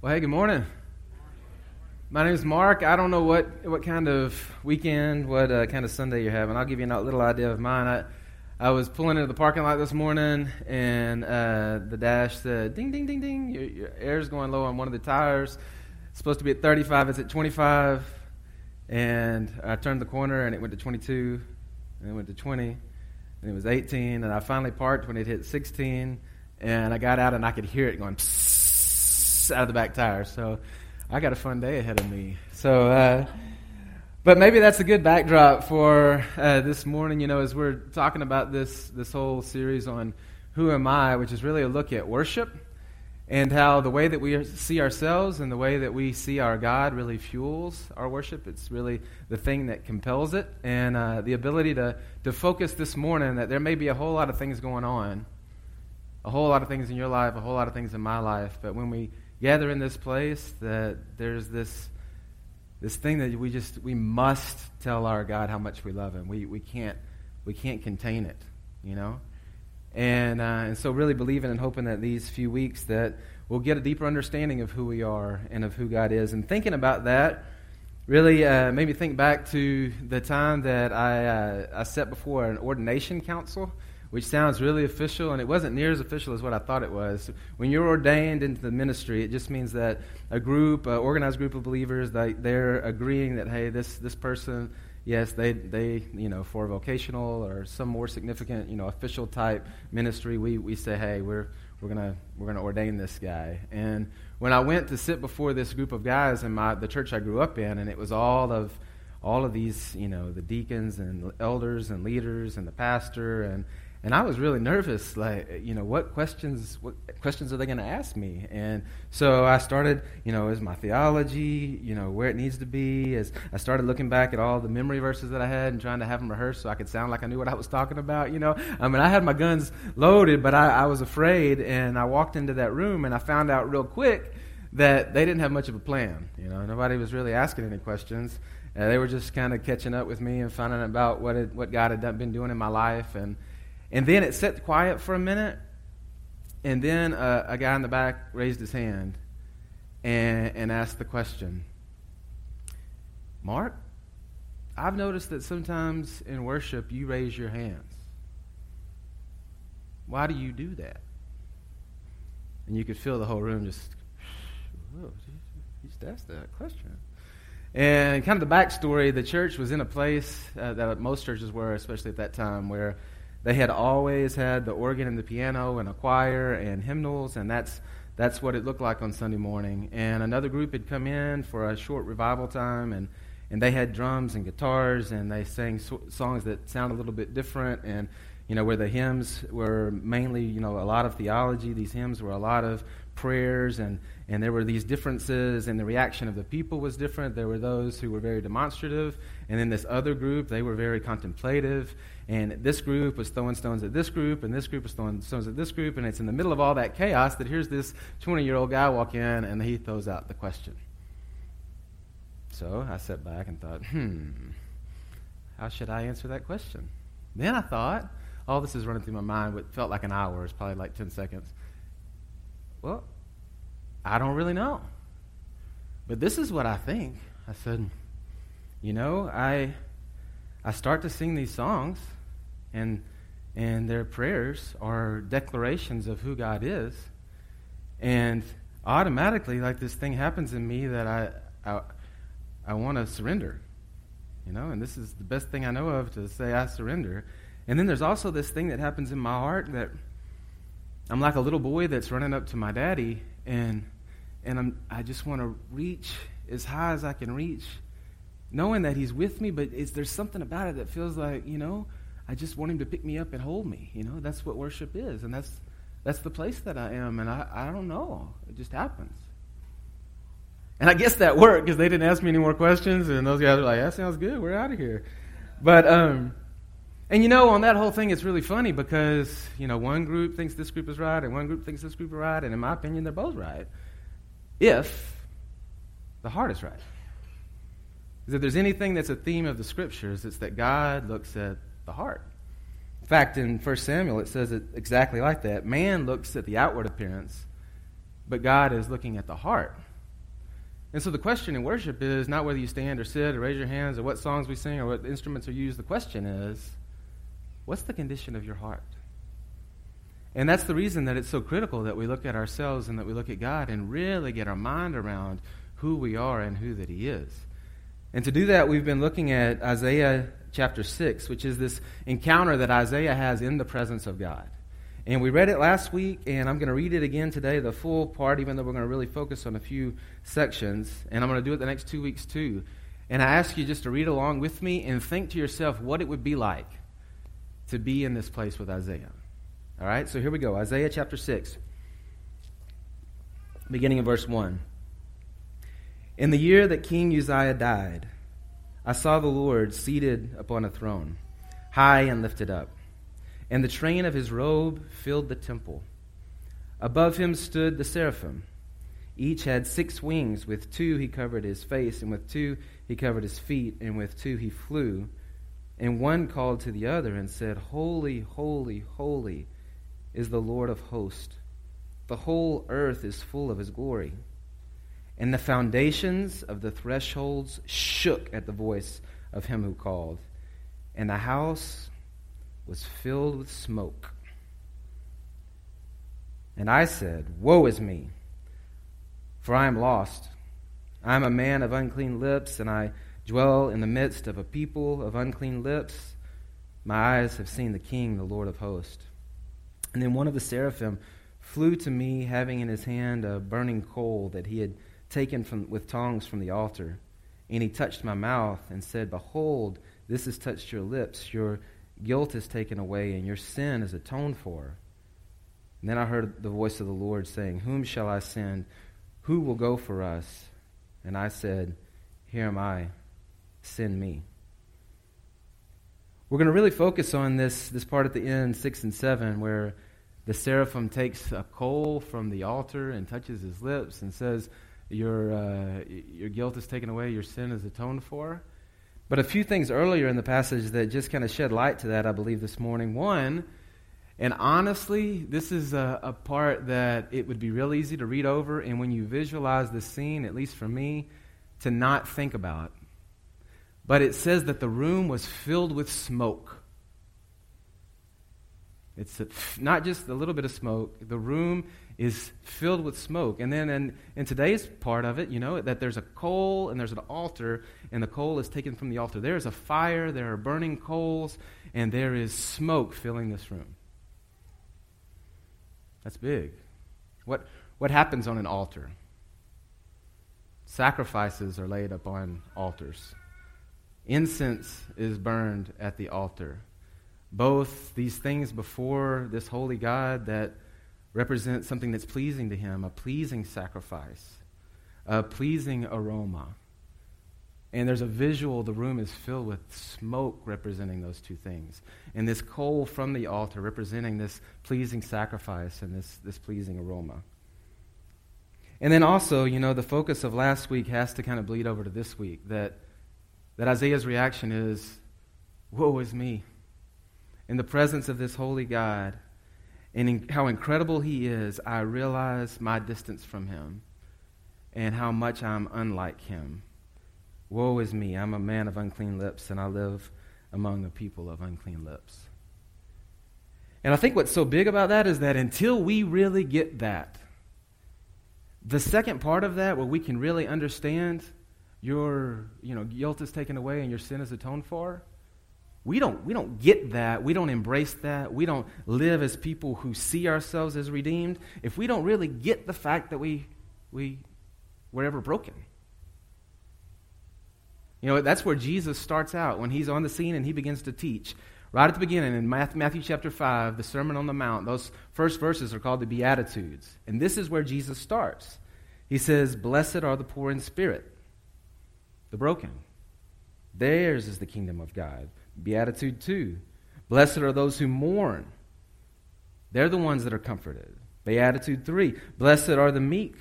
Well, hey, good morning. My name is Mark. I don't know what, what kind of weekend, what uh, kind of Sunday you're having. I'll give you a little idea of mine. I, I was pulling into the parking lot this morning, and uh, the dash said, ding, ding, ding, ding, your, your air's going low on one of the tires. It's supposed to be at 35, it's at 25. And I turned the corner, and it went to 22, and it went to 20, and it was 18. And I finally parked when it hit 16, and I got out, and I could hear it going, psst out of the back tire. So I got a fun day ahead of me. So, uh, but maybe that's a good backdrop for uh, this morning. You know, as we're talking about this this whole series on who am I, which is really a look at worship and how the way that we see ourselves and the way that we see our God really fuels our worship. It's really the thing that compels it, and uh, the ability to to focus this morning that there may be a whole lot of things going on, a whole lot of things in your life, a whole lot of things in my life, but when we gather in this place that there's this this thing that we just we must tell our God how much we love him. We we can't we can't contain it, you know. And uh, and so really believing and hoping that these few weeks that we'll get a deeper understanding of who we are and of who God is. And thinking about that really uh, made me think back to the time that I uh, I sat before an ordination council which sounds really official, and it wasn't near as official as what I thought it was. When you're ordained into the ministry, it just means that a group, an organized group of believers, they, they're agreeing that, hey, this, this person, yes, they, they, you know, for vocational or some more significant, you know, official type ministry, we, we say, hey, we're, we're going we're gonna ordain this guy. And when I went to sit before this group of guys in my, the church I grew up in, and it was all of, all of these, you know, the deacons and elders and leaders and the pastor and and I was really nervous, like, you know, what questions, what questions are they going to ask me? And so I started, you know, is my theology, you know, where it needs to be? As I started looking back at all the memory verses that I had and trying to have them rehearsed so I could sound like I knew what I was talking about, you know. I mean, I had my guns loaded, but I, I was afraid, and I walked into that room and I found out real quick that they didn't have much of a plan. You know, nobody was really asking any questions. Uh, they were just kind of catching up with me and finding out about what it, what God had done, been doing in my life and and then it sat quiet for a minute, and then uh, a guy in the back raised his hand and, and asked the question Mark, I've noticed that sometimes in worship you raise your hands. Why do you do that? And you could feel the whole room just, he just asked that question. And kind of the backstory the church was in a place uh, that most churches were, especially at that time, where they had always had the organ and the piano and a choir and hymnals, and that's, that's what it looked like on Sunday morning. And another group had come in for a short revival time, and, and they had drums and guitars, and they sang so- songs that sound a little bit different. And, you know, where the hymns were mainly, you know, a lot of theology, these hymns were a lot of prayers, and, and there were these differences, and the reaction of the people was different. There were those who were very demonstrative, and then this other group, they were very contemplative. And this group was throwing stones at this group, and this group was throwing stones at this group, and it's in the middle of all that chaos that here's this 20 year old guy walk in, and he throws out the question. So I sat back and thought, hmm, how should I answer that question? Then I thought, all this is running through my mind, what felt like an hour, it's probably like 10 seconds. Well, I don't really know. But this is what I think. I said, you know, I, I start to sing these songs and and their prayers are declarations of who God is. And automatically, like this thing happens in me that I I, I want to surrender, you know. And this is the best thing I know of to say I surrender. And then there's also this thing that happens in my heart that I'm like a little boy that's running up to my daddy, and and I'm I just want to reach as high as I can reach, knowing that he's with me. But there's something about it that feels like you know I just want him to pick me up and hold me. You know, that's what worship is. And that's, that's the place that I am. And I, I don't know. It just happens. And I guess that worked because they didn't ask me any more questions. And those guys were like, that sounds good. We're out of here. But, um, and you know, on that whole thing, it's really funny because, you know, one group thinks this group is right and one group thinks this group is right. And in my opinion, they're both right. If the heart is right. Is if there's anything that's a theme of the scriptures, it's that God looks at the heart. In fact, in 1 Samuel, it says it exactly like that. Man looks at the outward appearance, but God is looking at the heart. And so the question in worship is not whether you stand or sit or raise your hands or what songs we sing or what instruments are used. The question is, what's the condition of your heart? And that's the reason that it's so critical that we look at ourselves and that we look at God and really get our mind around who we are and who that He is. And to do that, we've been looking at Isaiah chapter 6, which is this encounter that Isaiah has in the presence of God. And we read it last week, and I'm going to read it again today, the full part, even though we're going to really focus on a few sections. And I'm going to do it the next two weeks too. And I ask you just to read along with me and think to yourself what it would be like to be in this place with Isaiah. All right, so here we go Isaiah chapter 6, beginning in verse 1. In the year that King Uzziah died, I saw the Lord seated upon a throne, high and lifted up and the train of his robe filled the temple. Above him stood the seraphim. Each had six wings. With two he covered his face, and with two he covered his feet, and with two he flew. And one called to the other and said, Holy, holy, holy is the Lord of hosts. The whole earth is full of his glory. And the foundations of the thresholds shook at the voice of him who called. And the house was filled with smoke. And I said, Woe is me, for I am lost. I am a man of unclean lips, and I dwell in the midst of a people of unclean lips. My eyes have seen the King, the Lord of hosts. And then one of the seraphim flew to me, having in his hand a burning coal that he had taken from, with tongs from the altar. And he touched my mouth and said, Behold, this has touched your lips. Your guilt is taken away and your sin is atoned for. And then I heard the voice of the Lord saying, Whom shall I send? Who will go for us? And I said, Here am I, send me. We're going to really focus on this, this part at the end, 6 and 7, where the seraphim takes a coal from the altar and touches his lips and says, Your, uh, your guilt is taken away, your sin is atoned for. But a few things earlier in the passage that just kind of shed light to that, I believe, this morning. One, and honestly, this is a, a, part that it would be real easy to read over, and when you visualize the scene, at least for me, to not think about. But it says that the room was filled with smoke. It's a, not just a little bit of smoke. The room is filled with smoke. And then in, in today's part of it, you know, that there's a coal and there's an altar, and the coal is taken from the altar. There is a fire, there are burning coals, and there is smoke filling this room. That's big. What, what happens on an altar? Sacrifices are laid upon altars. Incense is burned at the altar both these things before this holy God that represent something that's pleasing to Him, a pleasing sacrifice, a pleasing aroma. And there's a visual, the room is filled with smoke representing those two things. And this coal from the altar representing this pleasing sacrifice and this, this pleasing aroma. And then also, you know, the focus of last week has to kind of bleed over to this week that, that Isaiah's reaction is, Woe is me in the presence of this holy God and in how incredible He is, I realize my distance from Him and how much I'm unlike Him. Woe is me, I'm a man of unclean lips, and I live among a people of unclean lips. And I think what's so big about that is that until we really get that, the second part of that, where we can really understand your you know, guilt is taken away and your sin is atoned for, we don't, we don't get that. We don't embrace that. We don't live as people who see ourselves as redeemed if we don't really get the fact that we, we were ever broken. You know, that's where Jesus starts out when he's on the scene and he begins to teach. Right at the beginning in Matthew chapter 5, the Sermon on the Mount, those first verses are called the Beatitudes. And this is where Jesus starts. He says, Blessed are the poor in spirit, the broken. Theirs is the kingdom of God. Beatitude 2. Blessed are those who mourn. They're the ones that are comforted. Beatitude 3. Blessed are the meek,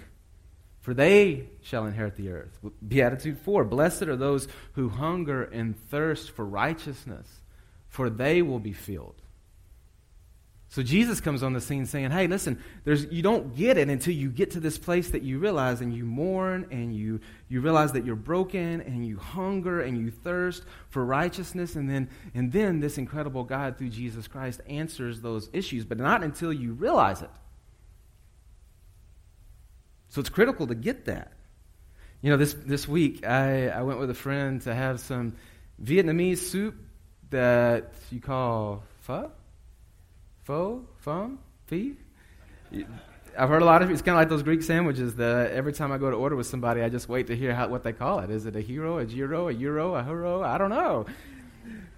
for they shall inherit the earth. Beatitude 4. Blessed are those who hunger and thirst for righteousness, for they will be filled. So Jesus comes on the scene saying, "Hey, listen, there's, you don't get it until you get to this place that you realize and you mourn and you, you realize that you're broken and you hunger and you thirst for righteousness. And then, and then this incredible God through Jesus Christ answers those issues, but not until you realize it. So it's critical to get that. You know, this, this week I, I went with a friend to have some Vietnamese soup that you call pho? Pho? Phum? Phi? I've heard a lot of it's kind of like those Greek sandwiches. That every time I go to order with somebody, I just wait to hear how, what they call it. Is it a hero, a gyro, a euro, a hero? I don't know.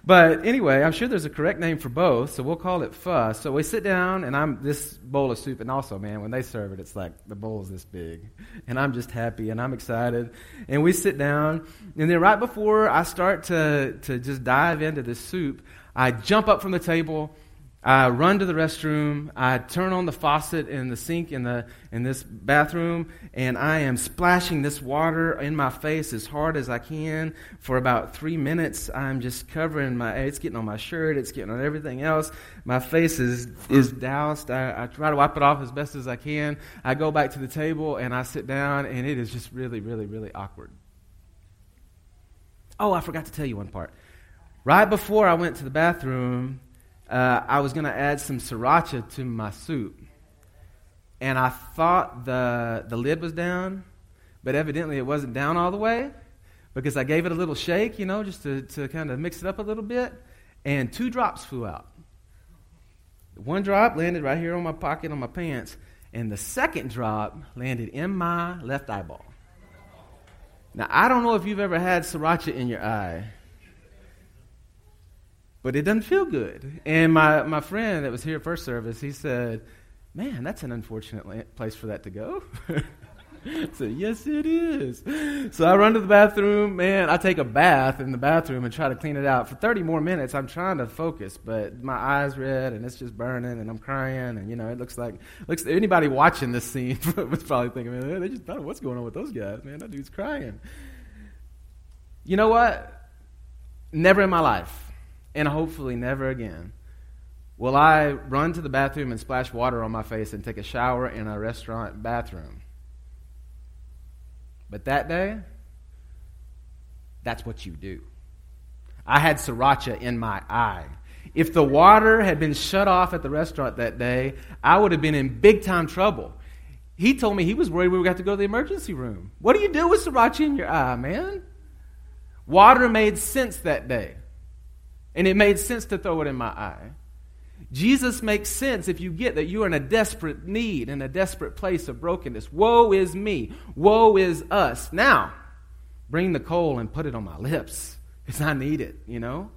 But anyway, I'm sure there's a correct name for both, so we'll call it pho. So we sit down, and I'm this bowl of soup, and also, man, when they serve it, it's like the bowl is this big, and I'm just happy and I'm excited. And we sit down, and then right before I start to to just dive into the soup, I jump up from the table I run to the restroom. I turn on the faucet in the sink in, the, in this bathroom, and I am splashing this water in my face as hard as I can for about three minutes. I'm just covering my, it's getting on my shirt, it's getting on everything else. My face is, is doused. I, I try to wipe it off as best as I can. I go back to the table and I sit down, and it is just really, really, really awkward. Oh, I forgot to tell you one part. Right before I went to the bathroom, uh, I was going to add some sriracha to my soup. And I thought the, the lid was down, but evidently it wasn't down all the way because I gave it a little shake, you know, just to, to kind of mix it up a little bit. And two drops flew out. One drop landed right here on my pocket on my pants, and the second drop landed in my left eyeball. Now, I don't know if you've ever had sriracha in your eye but it doesn't feel good. And my, my friend that was here at first service, he said, Man, that's an unfortunate place for that to go. Said, Yes, it is. So I run to the bathroom. Man, I take a bath in the bathroom and try to clean it out. For 30 more minutes, I'm trying to focus, but my eyes red and it's just burning and I'm crying. And, you know, it looks like, looks anybody watching this scene was probably thinking, Man, they just thought, what's going on with those guys? Man, that dude's crying. You know what? Never in my life and hopefully never again will I run to the bathroom and splash water on my face and take a shower in a restaurant bathroom. But that day, that's what you do. I had sriracha in my eye. If the water had been shut off at the restaurant that day, I would have been in big time trouble. He told me he was worried we would have to go to the emergency room. What do you do with sriracha in your eye, man? Water made sense that day. And it made sense to throw it in my eye. Jesus makes sense if you get that you're in a desperate need, in a desperate place of brokenness. Woe is me. Woe is us. Now, bring the coal and put it on my lips because I need it, you know?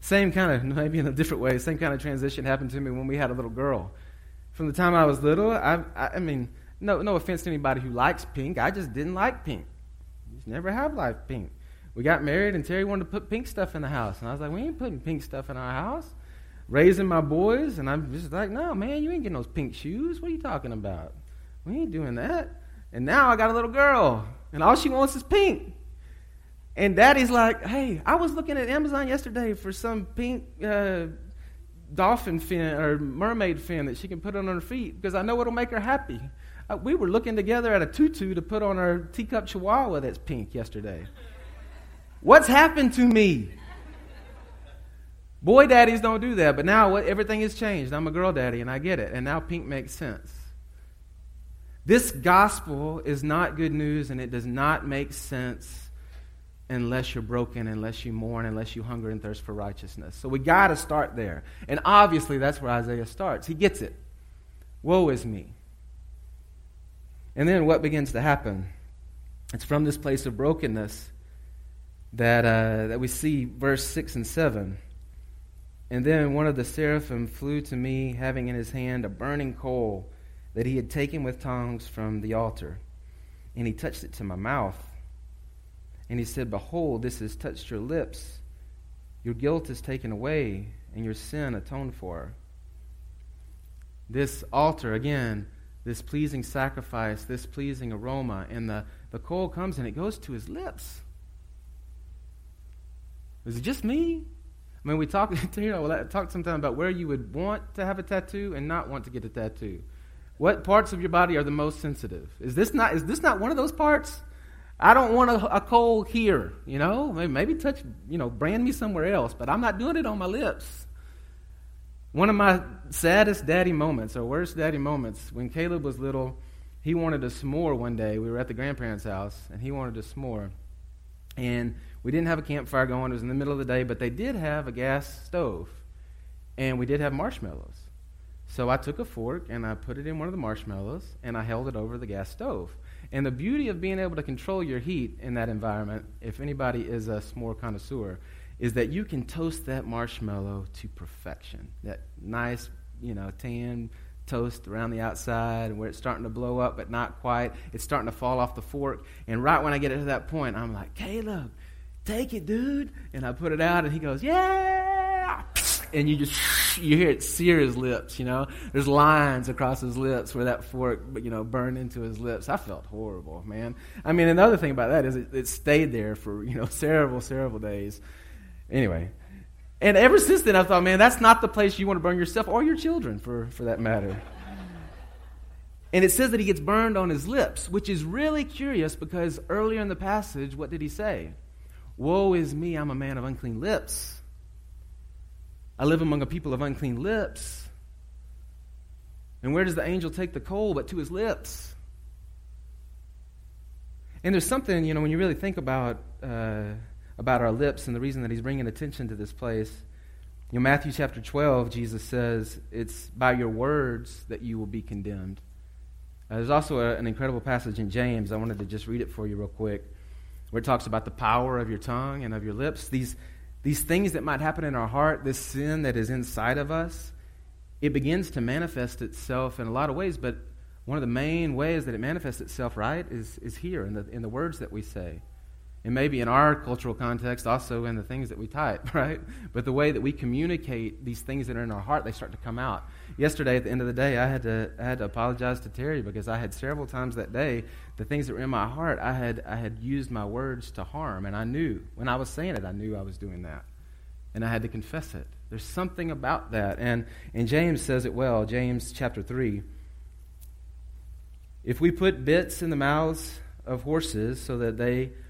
Same kind of, maybe in a different way, same kind of transition happened to me when we had a little girl. From the time I was little, I, I, I mean, no, no offense to anybody who likes pink, I just didn't like pink. Just never have liked pink we got married, and Terry wanted to put pink stuff in the house. And I was like, we ain't putting pink stuff in our house. Raising my boys, and I'm just like, no, man, you ain't getting those pink shoes. What are you talking about? We ain't doing that. And now I got a little girl, and all she wants is pink. And daddy's like, hey, I was looking at Amazon yesterday for some pink uh, dolphin fin or mermaid fin that she can put on her feet because I know it'll make her happy. Uh, we were looking together at a tutu to put on our teacup chihuahua that's pink yesterday. What's happened to me? Boy daddies don't do that, but now what, everything has changed. I'm a girl daddy, and I get it. And now pink makes sense. This gospel is not good news, and it does not make sense unless you're broken, unless you mourn, unless you hunger and thirst for righteousness. So we got to start there. And obviously, that's where Isaiah starts. He gets it. Woe is me. And then what begins to happen? It's from this place of brokenness that, uh, that we see verse 6 and 7. And then one of the seraphim flew to me, having in his hand a burning coal that he had taken with tongs from the altar. And he touched it to my mouth. And he said, Behold, this has touched your lips. Your guilt is taken away, and your sin atoned for. This altar, again, this pleasing sacrifice, this pleasing aroma, and the, the coal comes and it goes to his lips. Is it just me? I mean, we talk, you know, talk sometime about where you would want to have a tattoo and not want to get a tattoo. What parts of your body are the most sensitive? Is this not, is this not one of those parts? I don't want a, a cold here, you know? Maybe, maybe touch, you know, brand me somewhere else, but I'm not doing it on my lips. One of my saddest daddy moments, or worst daddy moments, when Caleb was little, he wanted a s'more one day. We were at the grandparents' house, and he wanted a s'more. And we didn't have a campfire going. It was in the middle of the day, but they did have a gas stove, and we did have marshmallows. So I took a fork and I put it in one of the marshmallows, and I held it over the gas stove. And the beauty of being able to control your heat in that environment, if anybody is a s'more connoisseur, is that you can toast that marshmallow to perfection. That nice, you know, tan toast around the outside where it's starting to blow up but not quite. It's starting to fall off the fork. And right when I get it to that point, I'm like, Caleb, take it, dude. And I put it out and he goes, Yeah. And you just you hear it sear his lips, you know. There's lines across his lips where that fork, you know, burned into his lips. I felt horrible, man. I mean, another thing about that is it, it stayed there for, you know, several, several days. Anyway, and ever since then, I thought, man, that's not the place you want to burn yourself or your children, for, for that matter. And it says that he gets burned on his lips, which is really curious because earlier in the passage, what did he say? Woe is me, I'm a man of unclean lips. I live among a people of unclean lips. And where does the angel take the coal but to his lips? And there's something, you know, when you really think about. Uh, about our lips and the reason that he's bringing attention to this place. You know, Matthew chapter 12, Jesus says, It's by your words that you will be condemned. Uh, there's also a, an incredible passage in James. I wanted to just read it for you real quick, where it talks about the power of your tongue and of your lips. These, these things that might happen in our heart, this sin that is inside of us, it begins to manifest itself in a lot of ways, but one of the main ways that it manifests itself, right, is, is here in the, in the words that we say. And maybe in our cultural context, also in the things that we type, right? But the way that we communicate these things that are in our heart, they start to come out. Yesterday, at the end of the day, I had to, I had to apologize to Terry because I had several times that day, the things that were in my heart, I had, I had used my words to harm. And I knew, when I was saying it, I knew I was doing that. And I had to confess it. There's something about that. And, and James says it well, James chapter 3. If we put bits in the mouths of horses so that they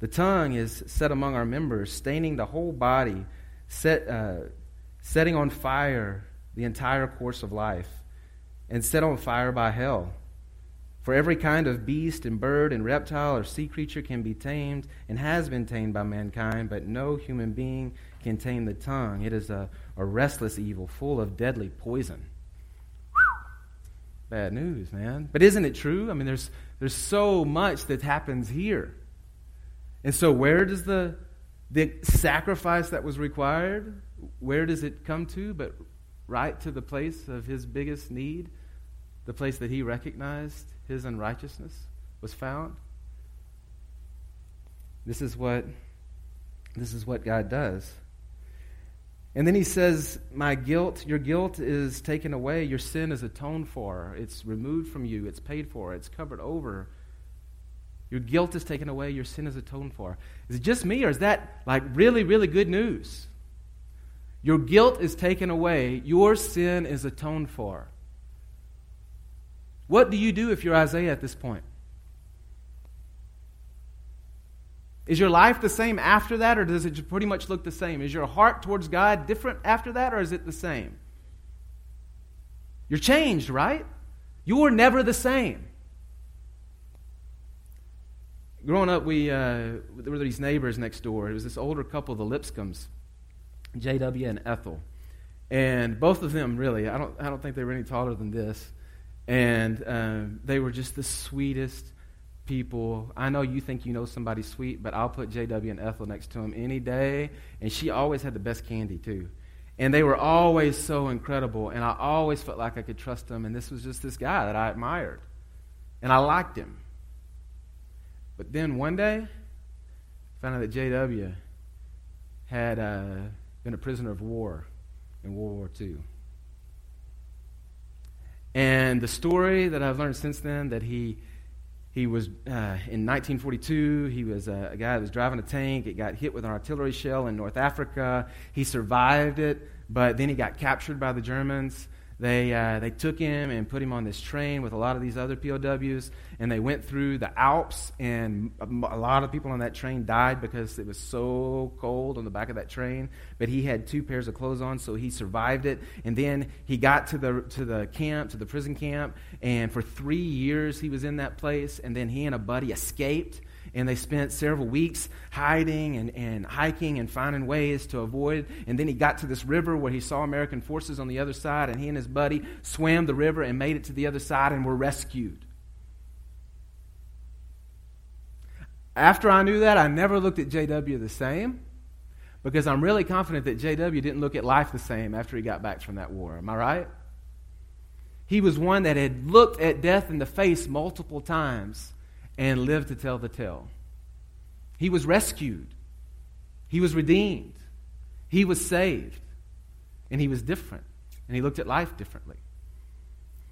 The tongue is set among our members, staining the whole body, set, uh, setting on fire the entire course of life, and set on fire by hell. For every kind of beast and bird and reptile or sea creature can be tamed and has been tamed by mankind, but no human being can tame the tongue. It is a, a restless evil, full of deadly poison. Bad news, man. But isn't it true? I mean, there's, there's so much that happens here. And so, where does the, the sacrifice that was required, where does it come to? But right to the place of his biggest need, the place that he recognized his unrighteousness was found. This is what this is what God does. And then he says, My guilt, your guilt is taken away, your sin is atoned for, it's removed from you, it's paid for, it's covered over your guilt is taken away, your sin is atoned for. Is it just me, or is that like really, really good news? Your guilt is taken away, your sin is atoned for. What do you do if you're Isaiah at this point? Is your life the same after that, or does it pretty much look the same? Is your heart towards God different after that, or is it the same? You're changed, right? You were never the same growing up, we uh, there were these neighbors next door. It was this older couple, the Lipscombs, J.W. and Ethel, and both of them really. I don't I don't think they were any taller than this, and um, they were just the sweetest people. I know you think you know somebody sweet, but I'll put J.W. and Ethel next to them any day. And she always had the best candy too. And they were always so incredible, and I always felt like I could trust them. And this was just this guy that I admired, and I liked him. But then one day, found out that J.W. had uh, been a prisoner of war in World War II. And the story that I've learned since then that he he was uh, in 1942. He was a, a, guy that was driving a tank. It got hit with an artillery shell in North Africa. He survived it, but then he got captured by the Germans. They, uh, they took him and put him on this train with a lot of these other POWs, and they went through the Alps, and a, lot of people on that train died because it was so cold on the back of that train. But he had two pairs of clothes on, so he survived it. And then he got to the, to the camp, to the prison camp, and for three years he was in that place, and then he and a buddy escaped and they spent several weeks hiding and, and hiking and finding ways to avoid. And then he got to this river where he saw American forces on the other side, and he and his buddy swam the river and made it to the other side and were rescued. After I knew that, I never looked at JW the same because I'm really confident that JW didn't look at life the same after he got back from that war. Am I right? He was one that had looked at death in the face multiple times and lived to tell the tale. He was rescued, he was redeemed, he was saved, and he was different, and he looked at life differently.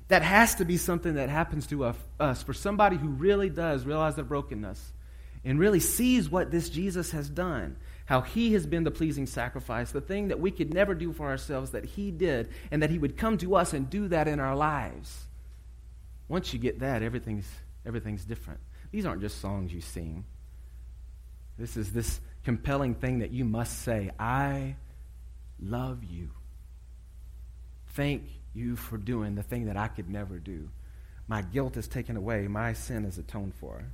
That has to be something that happens to us for somebody who really does realize their brokenness and really sees what this Jesus has done, how he has been the pleasing sacrifice, the thing that we could never do for ourselves that he did, and that he would come to us and do that in our lives. Once you get that, everything's, everything's different. These aren't just songs you sing. This is this compelling thing that you must say I love you. Thank you for doing the thing that I could never do. My guilt is taken away, my sin is atoned for.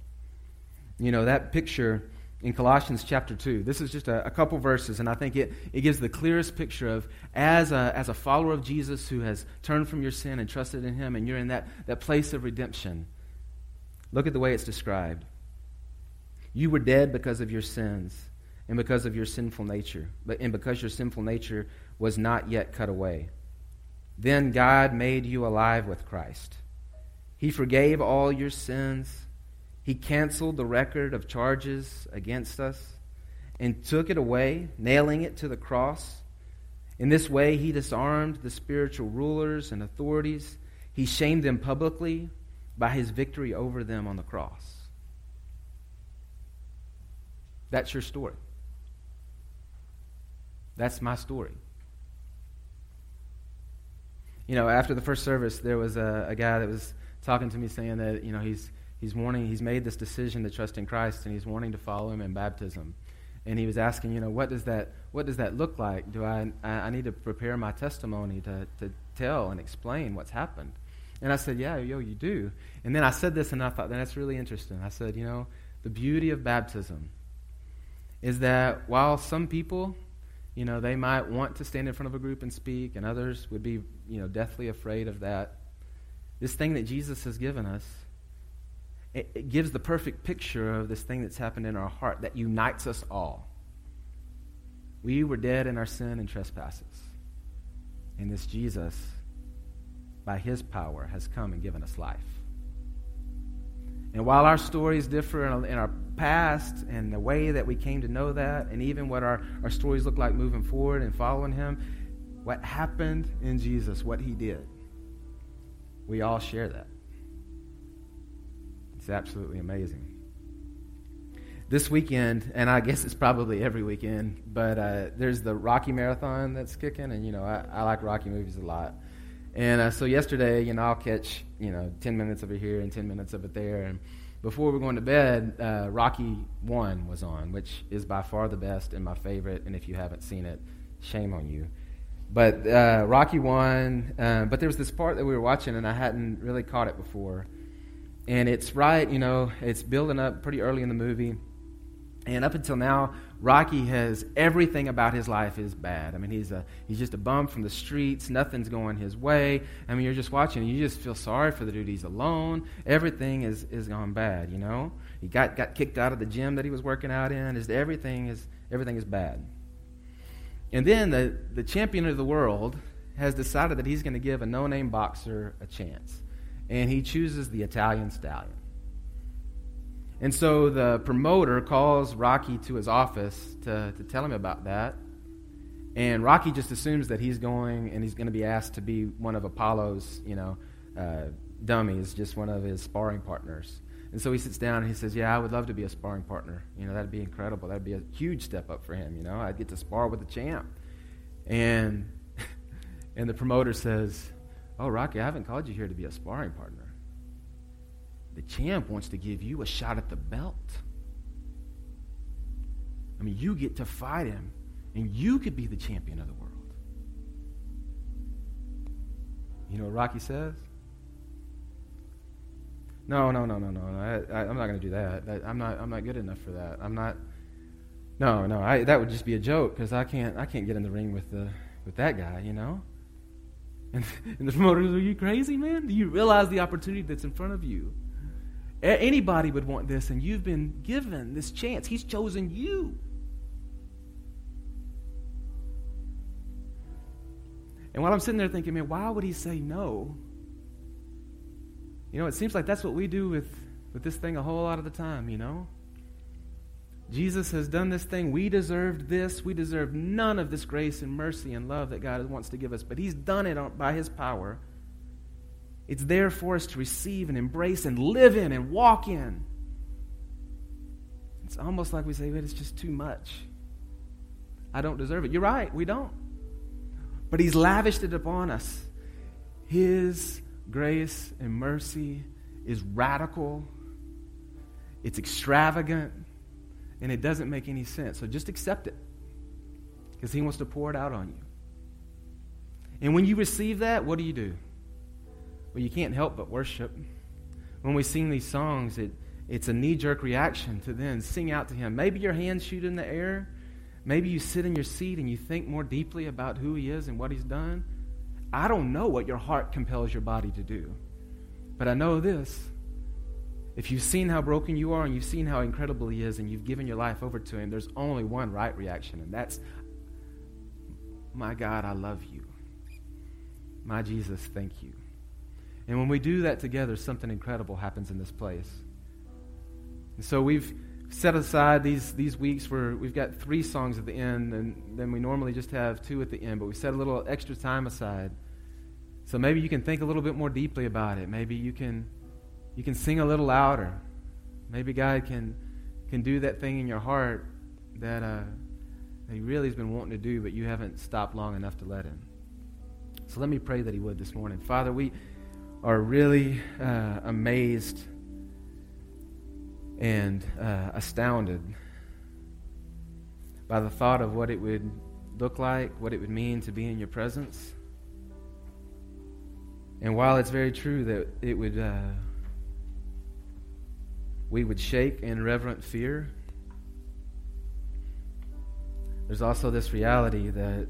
You know, that picture in Colossians chapter 2. This is just a, a, couple verses, and I think it, it gives the clearest picture of as a, as a follower of Jesus who has turned from your sin and trusted in Him, and you're in that, that place of redemption. Look at the way it's described. You were dead because of your sins and because of your sinful nature, but and because your sinful nature was not yet cut away. Then God made you alive with Christ. He forgave all your sins. He canceled the record of charges against us and took it away, nailing it to the cross. In this way, he disarmed the spiritual rulers and authorities. He shamed them publicly by his victory over them on the cross. That's your story. That's my story. You know, after the first service, there was a, a guy that was talking to me saying that, you know, he's, he's wanting, he's made this decision to trust in Christ and he's wanting to follow him in baptism. And he was asking, you know, what does that, what does that look like? Do I, I, I need to prepare my testimony to, to tell and explain what's happened? And I said, Yeah, yo, you do. And then I said this, and I thought, That's really interesting. I said, You know, the beauty of baptism is that while some people, you know, they might want to stand in front of a group and speak, and others would be, you know, deathly afraid of that, this thing that Jesus has given us, it, it gives the perfect picture of this thing that's happened in our heart that unites us all. We were dead in our sin and trespasses. And this Jesus by his power, has come and given us life. And while our stories differ in our past and the way that we came to know that, and even what our, our stories look like moving forward and following him, what happened in Jesus, what he did, we all share that. It's absolutely amazing. This weekend, and I guess it's probably every weekend, but uh, there's the Rocky Marathon that's kicking, and you know I, I like Rocky movies a lot. And uh, so yesterday, you know, I'll catch, you know, 10 minutes of it here and 10 minutes of it there. And before we are going to bed, uh, Rocky 1 was on, which is by far the best and my favorite. And if you haven't seen it, shame on you. But uh, Rocky 1, uh, but there was this part that we were watching and I hadn't really caught it before. And it's right, you know, it's building up pretty early in the movie. And up until now, Rocky has everything about his life is bad. I mean, he's a he's just a bum from the streets. Nothing's going his way. I mean, you're just watching, you just feel sorry for the dude. He's alone. Everything is is gone bad. You know, he got got kicked out of the gym that he was working out in. Is everything is everything is bad. And then the, the champion of the world has decided that he's going to give a no name boxer a chance. And he chooses the Italian stallion. And so the promoter calls Rocky to his office to, to tell him about that. And Rocky just assumes that he's going and he's going to be asked to be one of Apollo's, you know, uh, dummies, just one of his sparring partners. And so he sits down and he says, Yeah, I would love to be a sparring partner. You know, that'd be incredible. That'd be a huge step up for him. You know, I'd get to spar with the champ. And, and the promoter says, Oh, Rocky, I haven't called you here to be a sparring partner. The champ wants to give you a shot at the belt. I mean, you get to fight him, and you could be the champion of the world. You know what Rocky says? No, no, no, no, no. I, am not going to do that. I, I'm not. I'm not good enough for that. I'm not. No, no. I, that would just be a joke because I can't. I can't get in the ring with the with that guy. You know. And, and the promoter goes, "Are you crazy, man? Do you realize the opportunity that's in front of you? Anybody would want this, and you've been given this chance. He's chosen you." And while I'm sitting there thinking, man, why would he say no? You know, it seems like that's what we do with, with this thing a whole lot of the time, you know? Jesus has done this thing. We deserved this. We deserve none of this grace and mercy and love that God wants to give us, but He's done it by His power. It's there for us to receive and embrace and live in and walk in. It's almost like we say, but it's just too much. I don't deserve it. You're right, we don't. But He's lavished it upon us. His grace and mercy is radical, it's extravagant, and it doesn't make any sense. So just accept it because He wants to pour it out on you. And when you receive that, what do you do? Well, you can't help but worship. When we sing these songs, it, it's a knee jerk reaction to then sing out to Him. Maybe your hands shoot in the air. Maybe you sit in your seat and you think more deeply about who He is and what He's done. I don't know what your heart compels your body to do. But I know this. If you've seen how broken you are and you've seen how incredible He is and you've given your life over to Him, there's only one right reaction, and that's, My God, I love you. My Jesus, thank you. And when we do that together, something incredible happens in this place. And so we've set aside these, these weeks where we've got three songs at the end, and then we normally just have two at the end, but we set a little extra time aside so maybe you can think a little bit more deeply about it. Maybe you can you can sing a little louder. Maybe God can can do that thing in your heart that uh, that He really has been wanting to do, but you haven't stopped long enough to let Him. So let me pray that He would this morning. Father, we are really uh, amazed and uh, astounded by the thought of what it would look like, what it would mean to be in your presence. And while it's very true that it would, uh, we would shake in reverent fear, there's also this reality that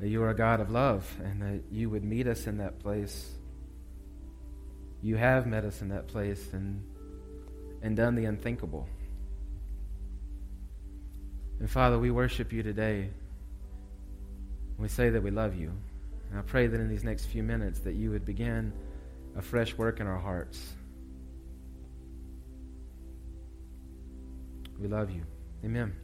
that you are a God of love and that you would meet us in that place. You have met us in that place and and done the unthinkable. And Father, we worship you today. We say that we love you. And I pray that in these next few minutes that you would begin a fresh work in our hearts. We love you. Amen.